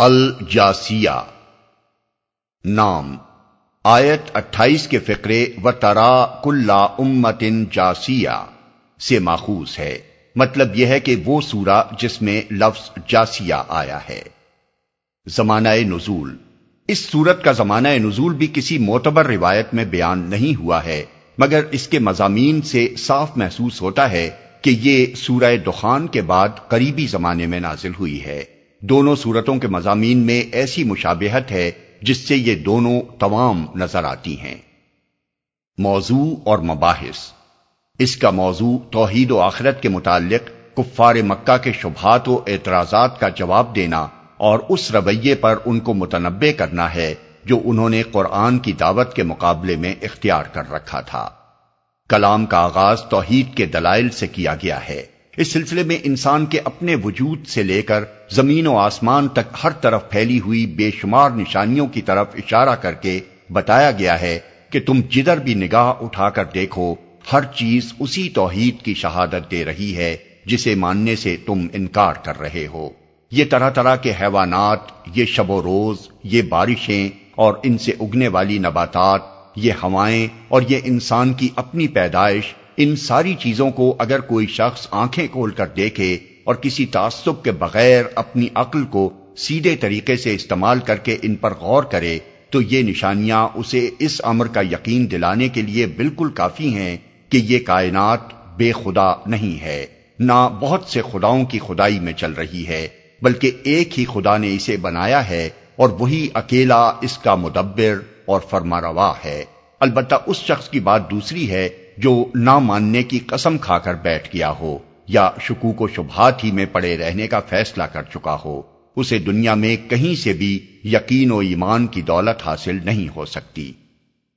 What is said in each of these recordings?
الجاسیہ۔ نام، آیت اٹھائیس کے فقرے و ترا کل امتن جاسیہ سے ماخوذ ہے۔ مطلب یہ ہے کہ وہ سورہ جس میں لفظ جاسیہ آیا ہے۔ زمانہ نزول۔ اس سورت کا زمانہ نزول بھی کسی معتبر روایت میں بیان نہیں ہوا ہے، مگر اس کے مضامین سے صاف محسوس ہوتا ہے کہ یہ سورہ دخان کے بعد قریبی زمانے میں نازل ہوئی ہے۔ دونوں صورتوں کے مضامین میں ایسی مشابہت ہے جس سے یہ دونوں تمام نظر آتی ہیں۔ موضوع اور مباحث۔ اس کا موضوع توحید و آخرت کے متعلق، کفار مکہ کے شبہات و اعتراضات کا جواب دینا اور اس رویے پر ان کو متنبع کرنا ہے جو انہوں نے قرآن کی دعوت کے مقابلے میں اختیار کر رکھا تھا۔ کلام کا آغاز توحید کے دلائل سے کیا گیا ہے۔ اس سلسلے میں انسان کے اپنے وجود سے لے کر زمین و آسمان تک ہر طرف پھیلی ہوئی بے شمار نشانیوں کی طرف اشارہ کر کے بتایا گیا ہے کہ تم جدھر بھی نگاہ اٹھا کر دیکھو، ہر چیز اسی توحید کی شہادت دے رہی ہے، جسے ماننے سے تم انکار کر رہے ہو۔ یہ طرح طرح کے حیوانات، یہ شب و روز، یہ بارشیں اور ان سے اگنے والی نباتات، یہ ہوائیں اور یہ انسان کی اپنی پیدائش ان ساری چیزوں کو اگر کوئی شخص آنکھیں کھول کر دیکھے اور کسی تعصب کے بغیر اپنی عقل کو سیدھے طریقے سے استعمال کر کے ان پر غور کرے، تو یہ نشانیاں اسے اس امر کا یقین دلانے کے لیے بالکل کافی ہیں کہ یہ کائنات بے خدا نہیں ہے، نہ بہت سے خداؤں کی خدائی میں چل رہی ہے، بلکہ ایک ہی خدا نے اسے بنایا ہے اور وہی اکیلا اس کا مدبر اور فرما روا ہے۔ البتہ اس شخص کی بات دوسری ہے جو نہ ماننے کی قسم کھا کر بیٹھ گیا ہو یا شکوک و شبہات ہی میں پڑے رہنے کا فیصلہ کر چکا ہو، اسے دنیا میں کہیں سے بھی یقین و ایمان کی دولت حاصل نہیں ہو سکتی۔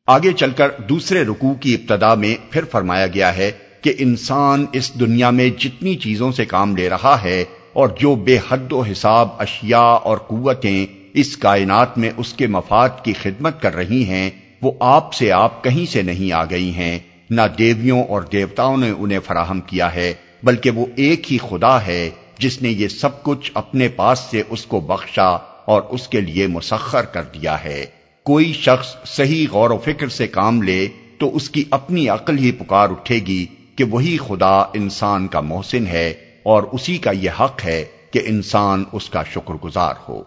آگے چل کر دوسرے رکوع کی ابتدا میں پھر فرمایا گیا ہے کہ انسان اس دنیا میں جتنی چیزوں سے کام لے رہا ہے اور جو بے حد و حساب اشیاء اور قوتیں اس کائنات میں اس کے مفاد کی خدمت کر رہی ہیں، وہ آپ سے آپ کہیں سے نہیں آ گئی ہیں۔ نہ دیویوں اور دیوتاؤں نے انہیں فراہم کیا ہے، بلکہ وہ ایک ہی خدا ہے، جس نے یہ سب کچھ اپنے پاس سے اس کو بخشا اور اس کے لیے مسخر کر دیا ہے۔ کوئی شخص صحیح غور و فکر سے کام لے تو اس کی اپنی عقل ہی پکار اٹھے گی کہ وہی خدا انسان کا محسن ہے اور اسی کا یہ حق ہے کہ انسان اس کا شکر گزار ہو۔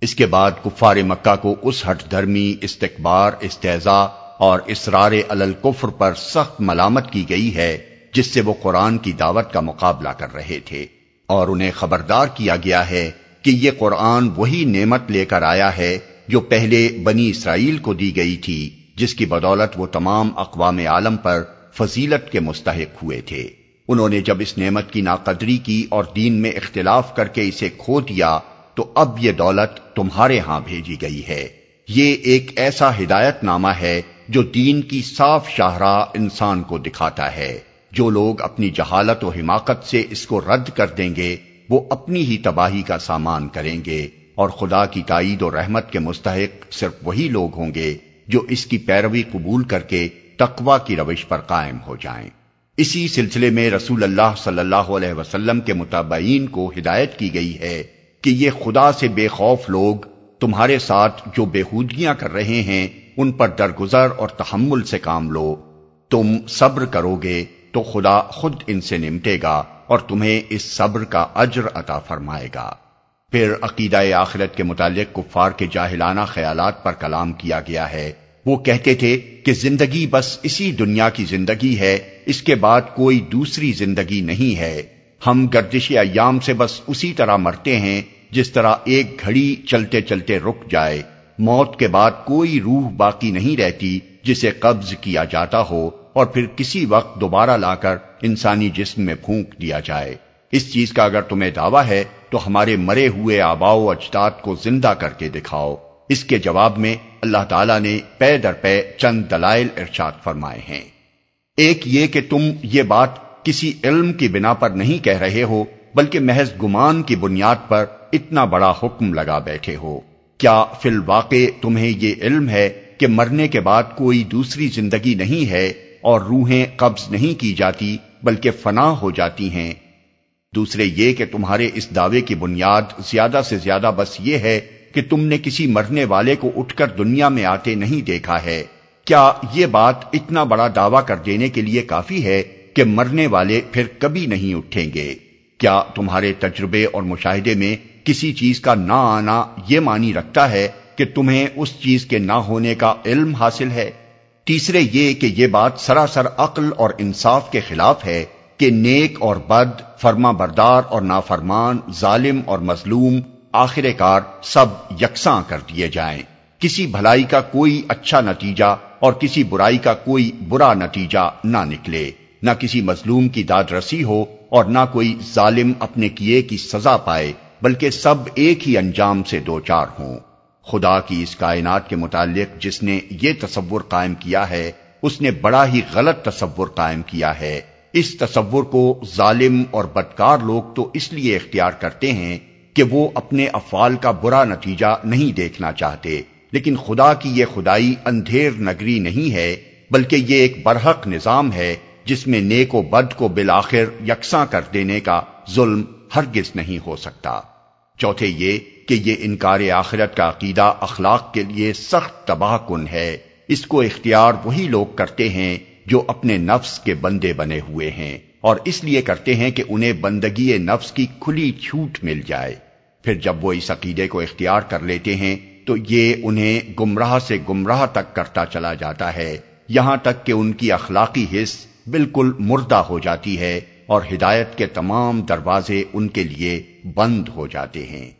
اس کے بعد کفار مکہ کو اس ہٹ دھرمی استقبار استحضا اور اسرار الکفر پر سخت ملامت کی گئی ہے، جس سے وہ قرآن کی دعوت کا مقابلہ کر رہے تھے۔ اور انہیں خبردار کیا گیا ہے کہ یہ قرآن وہی نعمت لے کر آیا ہے جو پہلے بنی اسرائیل کو دی گئی تھی، جس کی بدولت وہ تمام اقوام عالم پر فضیلت کے مستحق ہوئے تھے۔ انہوں نے جب اس نعمت کی ناقدری کی اور دین میں اختلاف کر کے اسے کھو دیا، تو اب یہ دولت تمہارے ہاں بھیجی گئی ہے۔ یہ ایک ایسا ہدایت نامہ ہے جو دین کی صاف شاہراہ انسان کو دکھاتا ہے۔ جو لوگ اپنی جہالت و حماقت سے اس کو رد کر دیں گے، وہ اپنی ہی تباہی کا سامان کریں گے۔ اور خدا کی تائید و رحمت کے مستحق صرف وہی لوگ ہوں گے جو اس کی پیروی قبول کر کے تقوا کی روش پر قائم ہو جائیں۔ اسی سلسلے میں رسول اللہ صلی اللہ علیہ وسلم کے متابعین کو ہدایت کی گئی ہے کہ یہ خدا سے بے خوف لوگ تمہارے ساتھ جو بےحودگیاں کر رہے ہیں ان پر درگزر اور تحمل سے کام لو۔ تم صبر کرو گے تو خدا خود ان سے نمٹے گا اور تمہیں اس صبر کا اجر عطا فرمائے گا۔ پھر عقیدہ آخرت کے متعلق کفار کے جاہلانہ خیالات پر کلام کیا گیا ہے۔ وہ کہتے تھے کہ زندگی بس اسی دنیا کی زندگی ہے، اس کے بعد کوئی دوسری زندگی نہیں ہے۔ ہم گردش ایام سے بس اسی طرح مرتے ہیں، جس طرح ایک گھڑی چلتے چلتے رک جائے۔ موت کے بعد کوئی روح باقی نہیں رہتی جسے قبض کیا جاتا ہو اور پھر کسی وقت دوبارہ لا کر انسانی جسم میں پھونک دیا جائے۔ اس چیز کا اگر تمہیں دعویٰ ہے تو ہمارے مرے ہوئے آبا و اجداد کو زندہ کر کے دکھاؤ۔ اس کے جواب میں اللہ تعالیٰ نے پے در پے چند دلائل ارشاد فرمائے ہیں۔ ایک یہ کہ تم یہ بات کسی علم کی بنا پر نہیں کہہ رہے ہو، بلکہ محض گمان کی بنیاد پر اتنا بڑا حکم لگا بیٹھے ہو۔ کیا فی الواقع تمہیں یہ علم ہے کہ مرنے کے بعد کوئی دوسری زندگی نہیں ہے اور روحیں قبض نہیں کی جاتی بلکہ فنا ہو جاتی ہیں؟ دوسرے یہ کہ تمہارے اس دعوے کی بنیاد زیادہ سے زیادہ بس یہ ہے کہ تم نے کسی مرنے والے کو اٹھ کر دنیا میں آتے نہیں دیکھا ہے۔ کیا یہ بات اتنا بڑا دعویٰ کر دینے کے لیے کافی ہے کہ مرنے والے پھر کبھی نہیں اٹھیں گے؟ کیا تمہارے تجربے اور مشاہدے میں کسی چیز کا نہ آنا یہ مانی رکھتا ہے کہ تمہیں اس چیز کے نہ ہونے کا علم حاصل ہے۔ تیسرے یہ کہ یہ بات سراسر عقل اور انصاف کے خلاف ہے کہ نیک اور بد، فرما بردار اور نافرمان، ظالم اور مظلوم، آخر کار سب یکساں کر دیے جائیں۔ کسی بھلائی کا کوئی اچھا نتیجہ اور کسی برائی کا کوئی برا نتیجہ نہ نکلے۔ نہ کسی مظلوم کی داد رسی ہو اور نہ کوئی ظالم اپنے کیے کی سزا پائے۔ بلکہ سب ایک ہی انجام سے دو چار ہوں۔ خدا کی اس کائنات کے متعلق جس نے یہ تصور قائم کیا ہے، اس نے بڑا ہی غلط تصور قائم کیا ہے۔ اس تصور کو ظالم اور بدکار لوگ تو اس لیے اختیار کرتے ہیں کہ وہ اپنے افعال کا برا نتیجہ نہیں دیکھنا چاہتے۔ لیکن خدا کی یہ خدائی اندھیر نگری نہیں ہے، بلکہ یہ ایک برحق نظام ہے جس میں نیک و بد کو بالآخر یکساں کر دینے کا ظلم ہرگز نہیں ہو سکتا۔ چوتھے یہ کہ یہ انکار آخرت کا عقیدہ اخلاق کے لیے سخت تباہ کن ہے۔ اس کو اختیار وہی لوگ کرتے ہیں جو اپنے نفس کے بندے بنے ہوئے ہیں اور اس لیے کرتے ہیں کہ انہیں بندگی نفس کی کھلی چھوٹ مل جائے۔ پھر جب وہ اس عقیدے کو اختیار کر لیتے ہیں تو یہ انہیں گمراہ سے گمراہ تک کرتا چلا جاتا ہے۔ یہاں تک کہ ان کی اخلاقی حص بالکل مردہ ہو جاتی ہے۔ اور ہدایت کے تمام دروازے ان کے لیے بند ہو جاتے ہیں۔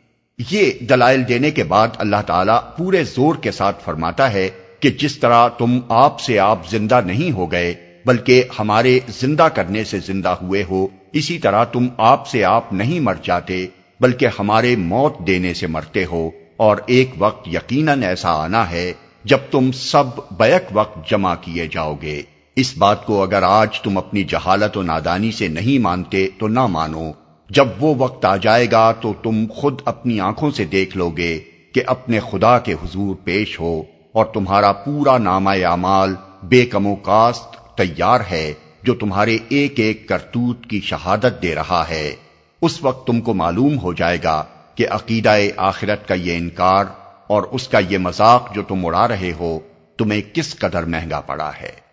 یہ دلائل دینے کے بعد اللہ تعالیٰ پورے زور کے ساتھ فرماتا ہے کہ جس طرح تم آپ سے آپ زندہ نہیں ہو گئے، بلکہ ہمارے زندہ کرنے سے زندہ ہوئے ہو، اسی طرح تم آپ سے آپ نہیں مر جاتے، بلکہ ہمارے موت دینے سے مرتے ہو۔ اور ایک وقت یقیناً ایسا آنا ہے جب تم سب بیک وقت جمع کیے جاؤ گے۔ اس بات کو اگر آج تم اپنی جہالت و نادانی سے نہیں مانتے تو نہ مانو۔ جب وہ وقت آ جائے گا تو تم خود اپنی آنکھوں سے دیکھ لو گے کہ اپنے خدا کے حضور پیش ہو اور تمہارا پورا نامہ اعمال بے کم و کاست تیار ہے جو تمہارے ایک ایک کرتوت کی شہادت دے رہا ہے۔ اس وقت تم کو معلوم ہو جائے گا کہ عقیدہ آخرت کا یہ انکار اور اس کا یہ مذاق جو تم اڑا رہے ہو تمہیں کس قدر مہنگا پڑا ہے۔